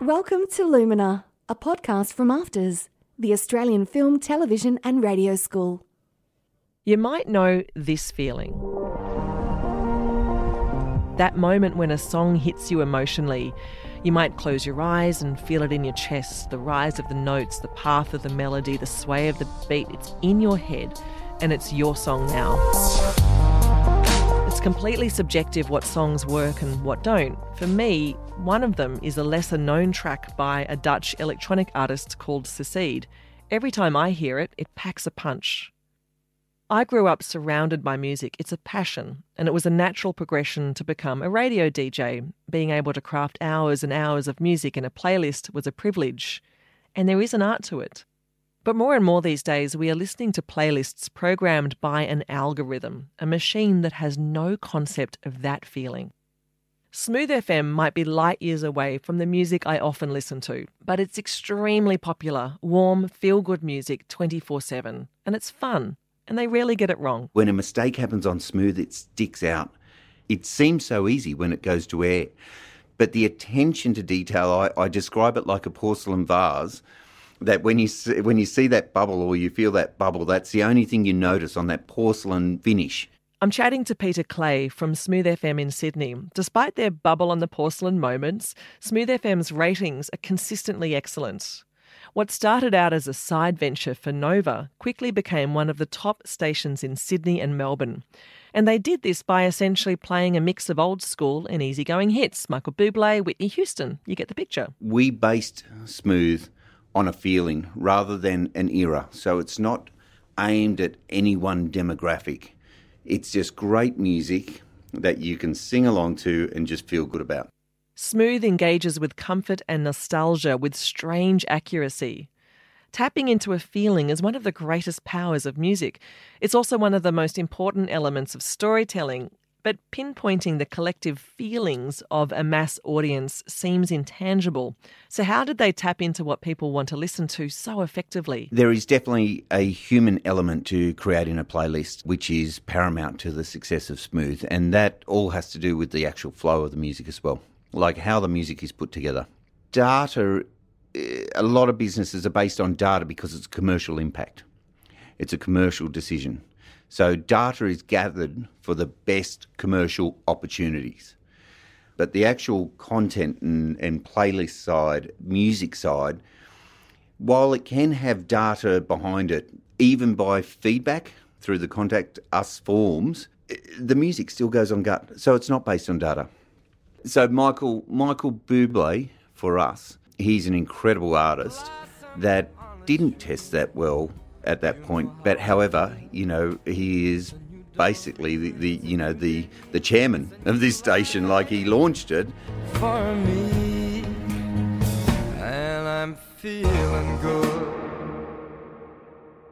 Welcome to Lumina, a podcast from AFTRS, the Australian Film, Television and Radio School. You might know this feeling. That moment when a song hits you emotionally. You might close your eyes and feel it in your chest the rise of the notes, the path of the melody, the sway of the beat. It's in your head, and it's your song now. It's completely subjective what songs work and what don't. For me, one of them is a lesser known track by a Dutch electronic artist called Secede. Every time I hear it, it packs a punch. I grew up surrounded by music. It's a passion, and it was a natural progression to become a radio DJ. Being able to craft hours and hours of music in a playlist was a privilege, and there is an art to it. But more and more these days, we are listening to playlists programmed by an algorithm, a machine that has no concept of that feeling. Smooth FM might be light years away from the music I often listen to, but it's extremely popular, warm, feel good music 24 7, and it's fun and they rarely get it wrong. When a mistake happens on Smooth, it sticks out. It seems so easy when it goes to air, but the attention to detail, I, I describe it like a porcelain vase. That when you see, when you see that bubble or you feel that bubble, that's the only thing you notice on that porcelain finish. I'm chatting to Peter Clay from Smooth FM in Sydney. Despite their bubble on the porcelain moments, Smooth FM's ratings are consistently excellent. What started out as a side venture for Nova quickly became one of the top stations in Sydney and Melbourne. And they did this by essentially playing a mix of old school and easygoing hits Michael Bublé, Whitney Houston. You get the picture. We based Smooth on a feeling rather than an era. So it's not aimed at any one demographic. It's just great music that you can sing along to and just feel good about. Smooth engages with comfort and nostalgia with strange accuracy. Tapping into a feeling is one of the greatest powers of music. It's also one of the most important elements of storytelling, but pinpointing the collective feelings of a mass audience seems intangible. So, how did they tap into what people want to listen to so effectively? There is definitely a human element to creating a playlist, which is paramount to the success of Smooth, and that all has to do with the actual flow of the music as well like how the music is put together. Data, eh, a lot of businesses are based on data because it's commercial impact. It's a commercial decision. So data is gathered for the best commercial opportunities. But the actual content and, and playlist side, music side, while it can have data behind it, even by feedback through the contact us forms, the music still goes on gut. So it's not based on data. So Michael Michael Bublé for us, he's an incredible artist that didn't test that well at that point. But however, you know, he is basically the, the you know the the chairman of this station. Like he launched it. For me, and I'm feeling good.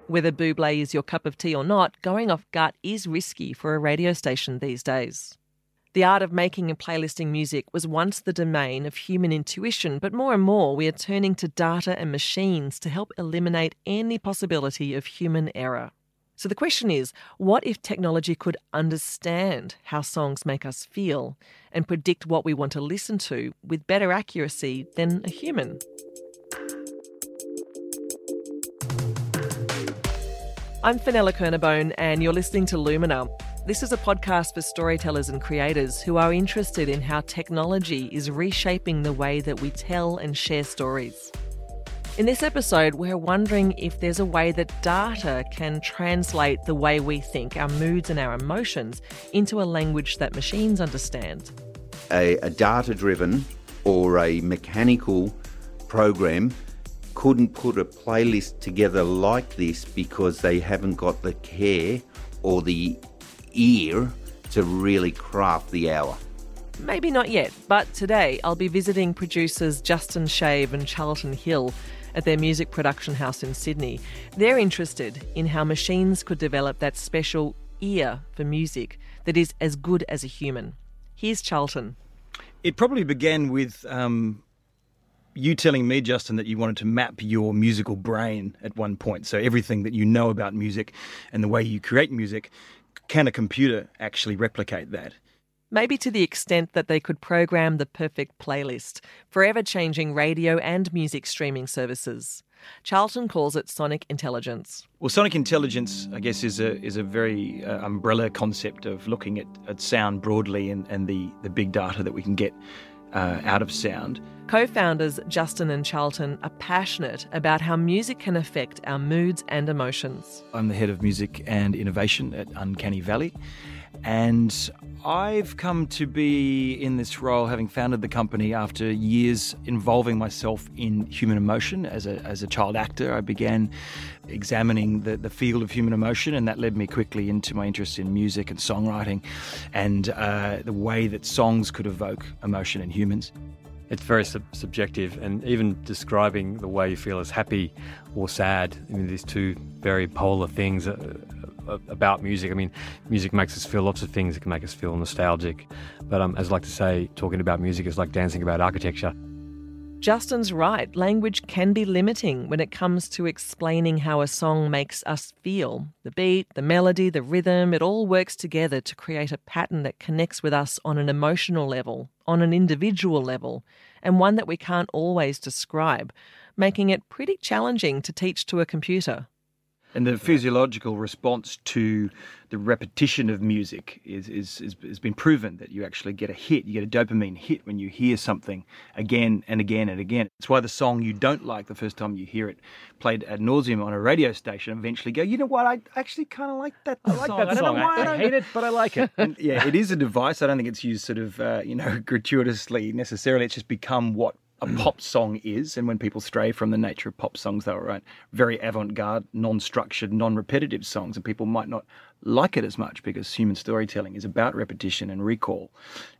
Whether Bublé is your cup of tea or not, going off gut is risky for a radio station these days. The art of making and playlisting music was once the domain of human intuition, but more and more we are turning to data and machines to help eliminate any possibility of human error. So the question is what if technology could understand how songs make us feel and predict what we want to listen to with better accuracy than a human? I'm Fenella Kernebone, and you're listening to Lumina. This is a podcast for storytellers and creators who are interested in how technology is reshaping the way that we tell and share stories. In this episode, we're wondering if there's a way that data can translate the way we think, our moods, and our emotions into a language that machines understand. A, a data driven or a mechanical program couldn't put a playlist together like this because they haven't got the care or the ear to really craft the hour? Maybe not yet, but today I'll be visiting producers Justin Shave and Charlton Hill at their music production house in Sydney. They're interested in how machines could develop that special ear for music that is as good as a human. Here's Charlton. It probably began with um, you telling me, Justin, that you wanted to map your musical brain at one point. So everything that you know about music and the way you create music can a computer actually replicate that? maybe to the extent that they could program the perfect playlist, forever changing radio and music streaming services. Charlton calls it sonic intelligence. Well, sonic intelligence, I guess, is a is a very uh, umbrella concept of looking at, at sound broadly and, and the, the big data that we can get uh, out of sound. Co founders Justin and Charlton are passionate about how music can affect our moods and emotions. I'm the head of music and innovation at Uncanny Valley. And I've come to be in this role having founded the company after years involving myself in human emotion. As a, as a child actor, I began examining the, the field of human emotion, and that led me quickly into my interest in music and songwriting and uh, the way that songs could evoke emotion in humans. It's very sub- subjective, and even describing the way you feel as happy or sad, I mean, these two very polar things. Uh, about music. I mean, music makes us feel lots of things. It can make us feel nostalgic. But um, as I like to say, talking about music is like dancing about architecture. Justin's right. Language can be limiting when it comes to explaining how a song makes us feel. The beat, the melody, the rhythm, it all works together to create a pattern that connects with us on an emotional level, on an individual level, and one that we can't always describe, making it pretty challenging to teach to a computer. And the physiological response to the repetition of music is, is, is, has been proven that you actually get a hit, you get a dopamine hit when you hear something again and again and again. It's why the song you don't like the first time you hear it, played ad nauseum on a radio station, eventually go, you know what, I actually kind of like that I like song. that I don't song. know why. I, I hate it, but I like it. And yeah, it is a device. I don't think it's used sort of, uh, you know, gratuitously necessarily. It's just become what a pop song is, and when people stray from the nature of pop songs, they were right, very avant-garde, non-structured, non-repetitive songs, and people might not like it as much because human storytelling is about repetition and recall,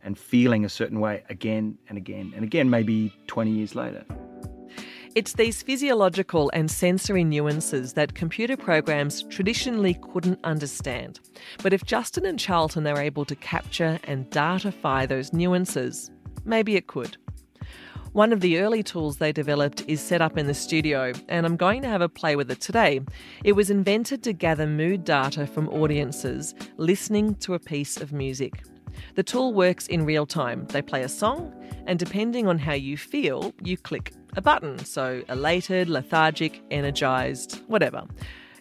and feeling a certain way again and again and again, maybe 20 years later. It's these physiological and sensory nuances that computer programs traditionally couldn't understand. But if Justin and Charlton are able to capture and datafy those nuances, maybe it could. One of the early tools they developed is set up in the studio, and I'm going to have a play with it today. It was invented to gather mood data from audiences listening to a piece of music. The tool works in real time. They play a song, and depending on how you feel, you click a button. So, elated, lethargic, energized, whatever.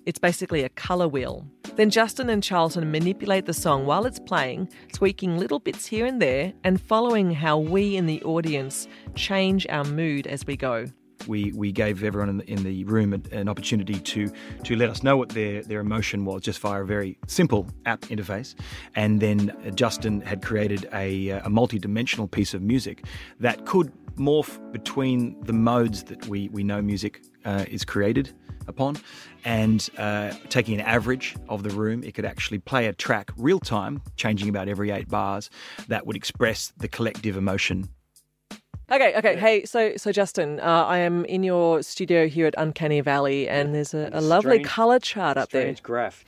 It's basically a colour wheel. Then Justin and Charlton manipulate the song while it's playing, tweaking little bits here and there, and following how we in the audience change our mood as we go. We, we gave everyone in the, in the room an opportunity to to let us know what their, their emotion was just via a very simple app interface. And then Justin had created a, a multi dimensional piece of music that could morph between the modes that we, we know music uh, is created upon. And uh, taking an average of the room, it could actually play a track real time, changing about every eight bars, that would express the collective emotion Okay, okay. Hey, so so Justin, uh, I am in your studio here at Uncanny Valley, and there's a, a lovely Strange- color chart up there. Strange graph.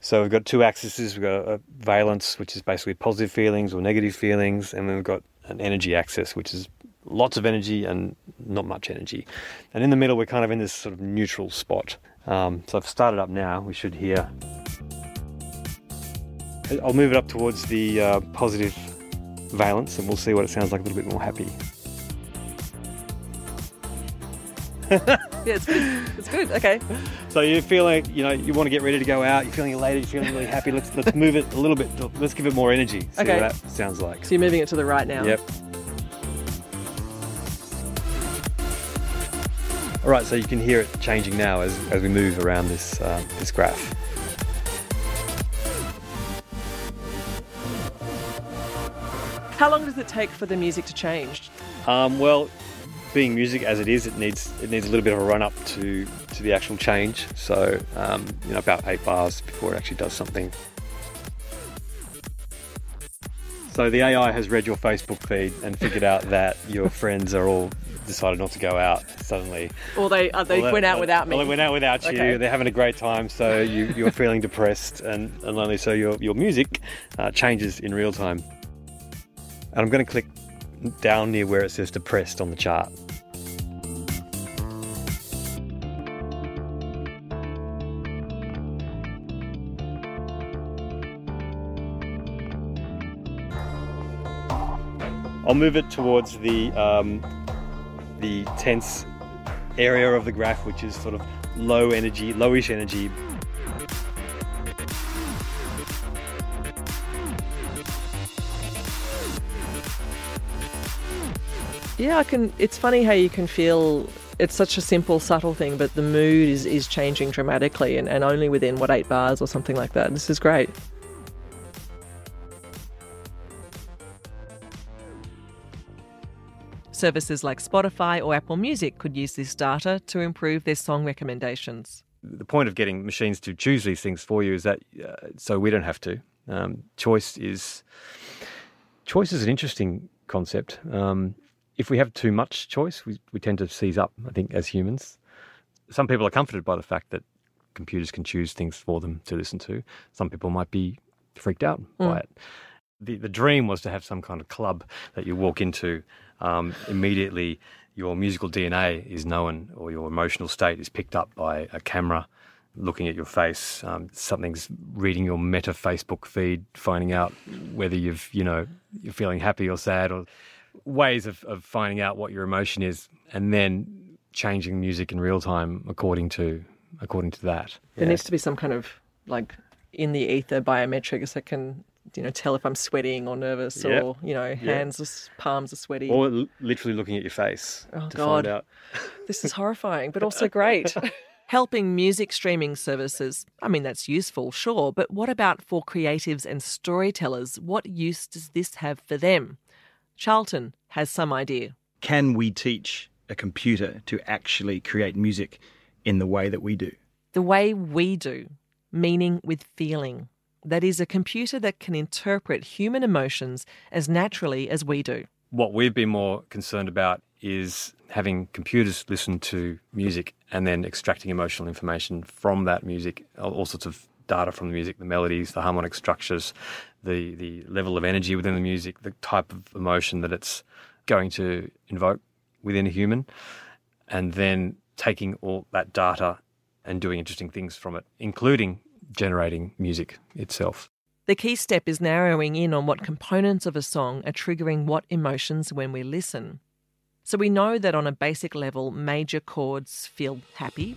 So we've got two axes. We've got a valence, which is basically positive feelings or negative feelings, and then we've got an energy axis, which is lots of energy and not much energy. And in the middle, we're kind of in this sort of neutral spot. Um, so I've started up now. We should hear. I'll move it up towards the uh, positive valence, and we'll see what it sounds like a little bit more happy. Yeah, it's good. It's good. Okay. So you're feeling, you know, you want to get ready to go out. You're feeling elated. You're feeling really happy. Let's let's move it a little bit. Let's give it more energy. See Okay. what that sounds like. So you're moving it to the right now. Yep. All right, so you can hear it changing now as, as we move around this uh, this graph. How long does it take for the music to change? Um, well, being music as it is, it needs it needs a little bit of a run up to to the actual change. So um, you know, about eight bars before it actually does something. So the AI has read your Facebook feed and figured out that your friends are all decided not to go out suddenly. Or they uh, they Well, went out without me. Well, they went out without you. Okay. They're having a great time, so you, you're feeling depressed and, and lonely. So your your music uh, changes in real time. And I'm going to click down near where it says depressed on the chart. I'll move it towards the um, the tense area of the graph, which is sort of low energy, lowish energy. Yeah, I can. It's funny how you can feel. It's such a simple, subtle thing, but the mood is, is changing dramatically, and, and only within what eight bars or something like that. This is great. Services like Spotify or Apple Music could use this data to improve their song recommendations. The point of getting machines to choose these things for you is that uh, so we don't have to. Um, choice is choice is an interesting concept. Um, if we have too much choice, we, we tend to seize up. I think as humans, some people are comforted by the fact that computers can choose things for them to listen to. Some people might be freaked out mm. by it. The the dream was to have some kind of club that you walk into um, immediately your musical DNA is known or your emotional state is picked up by a camera looking at your face. Um, something's reading your meta Facebook feed, finding out whether you've, you know, you're feeling happy or sad or ways of, of finding out what your emotion is and then changing music in real time according to according to that. There yeah. needs to be some kind of like in the ether biometrics that can you know tell if I'm sweating or nervous yep. or you know hands yep. or palms are sweaty or l- literally looking at your face. Oh God, find out. this is horrifying, but also great. Helping music streaming services, I mean, that's useful, sure, but what about for creatives and storytellers? What use does this have for them? Charlton has some idea. Can we teach a computer to actually create music in the way that we do? The way we do, meaning with feeling that is a computer that can interpret human emotions as naturally as we do. What we've been more concerned about is having computers listen to music and then extracting emotional information from that music, all sorts of data from the music, the melodies, the harmonic structures, the the level of energy within the music, the type of emotion that it's going to invoke within a human, and then taking all that data and doing interesting things from it, including generating music itself. The key step is narrowing in on what components of a song are triggering what emotions when we listen. So we know that on a basic level, major chords feel happy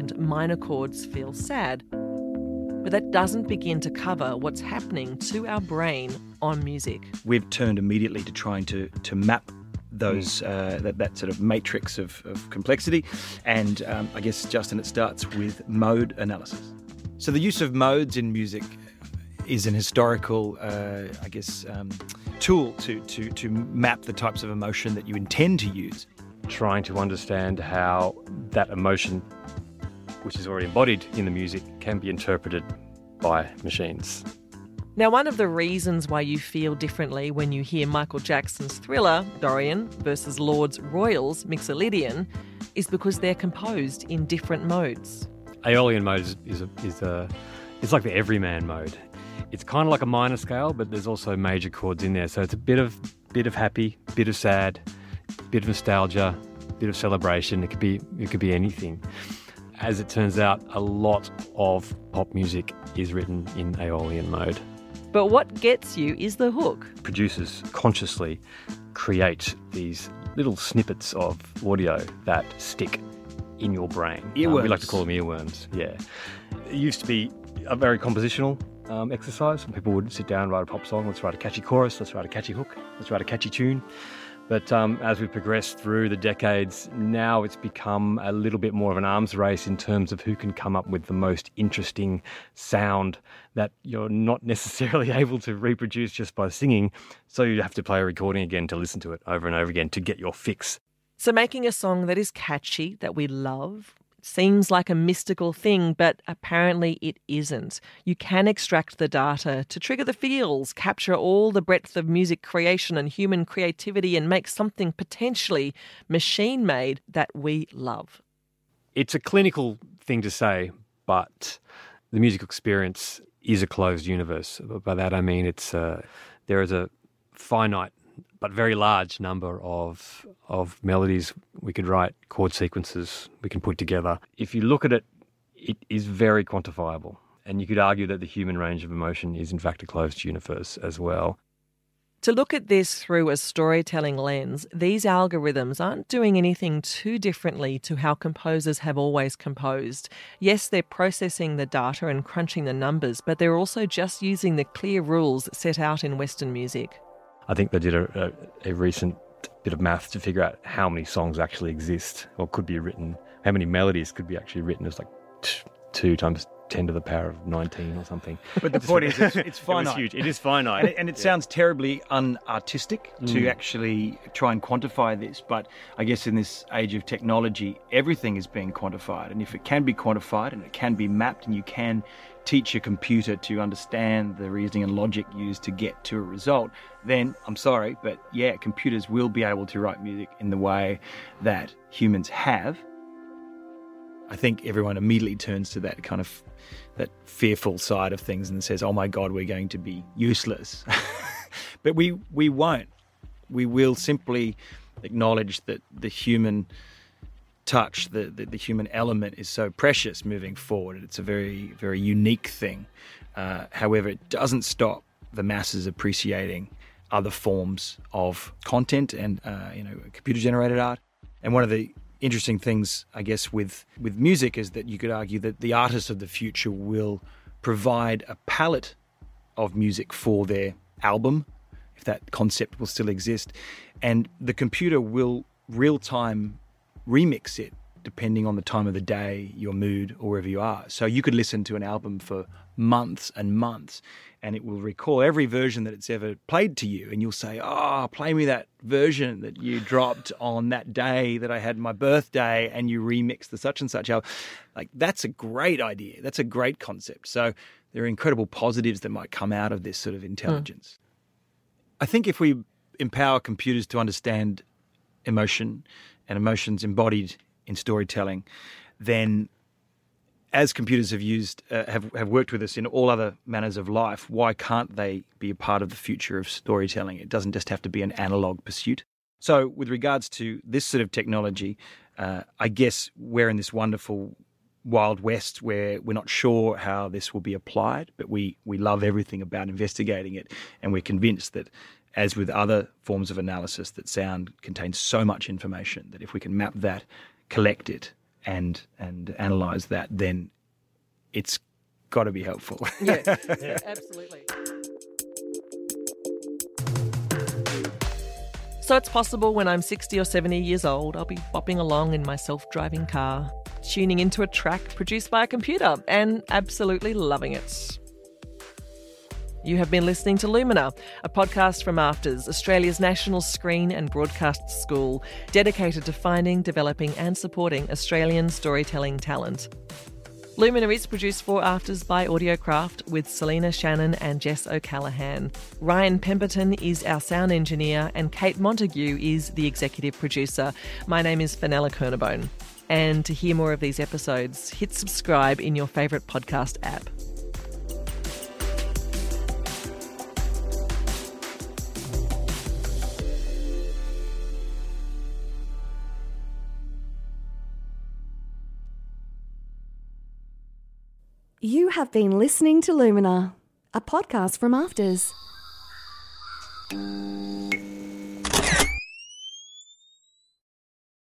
and minor chords feel sad. But that doesn't begin to cover what's happening to our brain on music. We've turned immediately to trying to, to map those uh, that, that sort of matrix of, of complexity. And um, I guess, Justin, it starts with mode analysis. So the use of modes in music is an historical, uh, I guess, um, tool to, to, to map the types of emotion that you intend to use. Trying to understand how that emotion, which is already embodied in the music, can be interpreted by machines. Now, one of the reasons why you feel differently when you hear Michael Jackson's thriller, Dorian, versus Lorde's Royals, Mixolydian, is because they're composed in different modes. Aeolian mode is, is, a, is a, it's like the everyman mode. It's kind of like a minor scale, but there's also major chords in there. So it's a bit of bit of happy, bit of sad, bit of nostalgia, bit of celebration. It could be it could be anything. As it turns out, a lot of pop music is written in Aeolian mode. But what gets you is the hook. Producers consciously create these little snippets of audio that stick in your brain. Earworms. Um, we like to call them earworms, yeah. It used to be a very compositional um, exercise. People would sit down, write a pop song, let's write a catchy chorus, let's write a catchy hook, let's write a catchy tune. But um, as we've progressed through the decades, now it's become a little bit more of an arms race in terms of who can come up with the most interesting sound that you're not necessarily able to reproduce just by singing. So you have to play a recording again to listen to it over and over again to get your fix. So making a song that is catchy, that we love, seems like a mystical thing, but apparently it isn't. You can extract the data to trigger the feels, capture all the breadth of music creation and human creativity, and make something potentially machine made that we love. It's a clinical thing to say, but the musical experience is a closed universe. By that I mean it's uh, there is a finite but very large number of of melodies we could write, chord sequences we can put together. If you look at it, it is very quantifiable. And you could argue that the human range of emotion is in fact a closed universe as well. To look at this through a storytelling lens, these algorithms aren't doing anything too differently to how composers have always composed. Yes, they're processing the data and crunching the numbers, but they're also just using the clear rules set out in Western music. I think they did a, a, a recent bit of math to figure out how many songs actually exist or could be written, how many melodies could be actually written. It's like two times 10 to the power of 19 or something. But the point is, it's, it's finite. It, huge. it is finite. And it, and it yeah. sounds terribly unartistic mm. to actually try and quantify this. But I guess in this age of technology, everything is being quantified. And if it can be quantified and it can be mapped and you can teach a computer to understand the reasoning and logic used to get to a result, then I'm sorry, but yeah, computers will be able to write music in the way that humans have. I think everyone immediately turns to that kind of that fearful side of things and says, "Oh my God, we're going to be useless," but we we won't. We will simply acknowledge that the human touch, the, the, the human element, is so precious moving forward. It's a very very unique thing. Uh, however, it doesn't stop the masses appreciating other forms of content and uh, you know computer generated art. And one of the interesting things, I guess, with with music is that you could argue that the artists of the future will provide a palette of music for their album, if that concept will still exist, and the computer will real time remix it depending on the time of the day, your mood, or wherever you are. So you could listen to an album for months and months and it will recall every version that it's ever played to you. And you'll say, Oh, play me that version that you dropped on that day that I had my birthday, and you remix the such and such album. Like, that's a great idea. That's a great concept. So, there are incredible positives that might come out of this sort of intelligence. Mm. I think if we empower computers to understand emotion and emotions embodied in storytelling, then as computers have used uh, have have worked with us in all other manners of life, why can't they be a part of the future of storytelling? It doesn't just have to be an analog pursuit. So, with regards to this sort of technology, uh, I guess we're in this wonderful wild west where we're not sure how this will be applied, but we we love everything about investigating it, and we're convinced that. As with other forms of analysis, that sound contains so much information that if we can map that, collect it, and and analyze that, then it's got to be helpful. yeah, yeah, absolutely. So it's possible when I'm 60 or 70 years old, I'll be bopping along in my self driving car, tuning into a track produced by a computer, and absolutely loving it. You have been listening to Lumina, a podcast from AFTRS, Australia's national screen and broadcast school, dedicated to finding, developing, and supporting Australian storytelling talent. Lumina is produced for AFTRS by Audiocraft with Selena Shannon and Jess O'Callaghan. Ryan Pemberton is our sound engineer, and Kate Montague is the executive producer. My name is Fenella Kernebone. And to hear more of these episodes, hit subscribe in your favourite podcast app. You have been listening to Lumina, a podcast from AFTRS.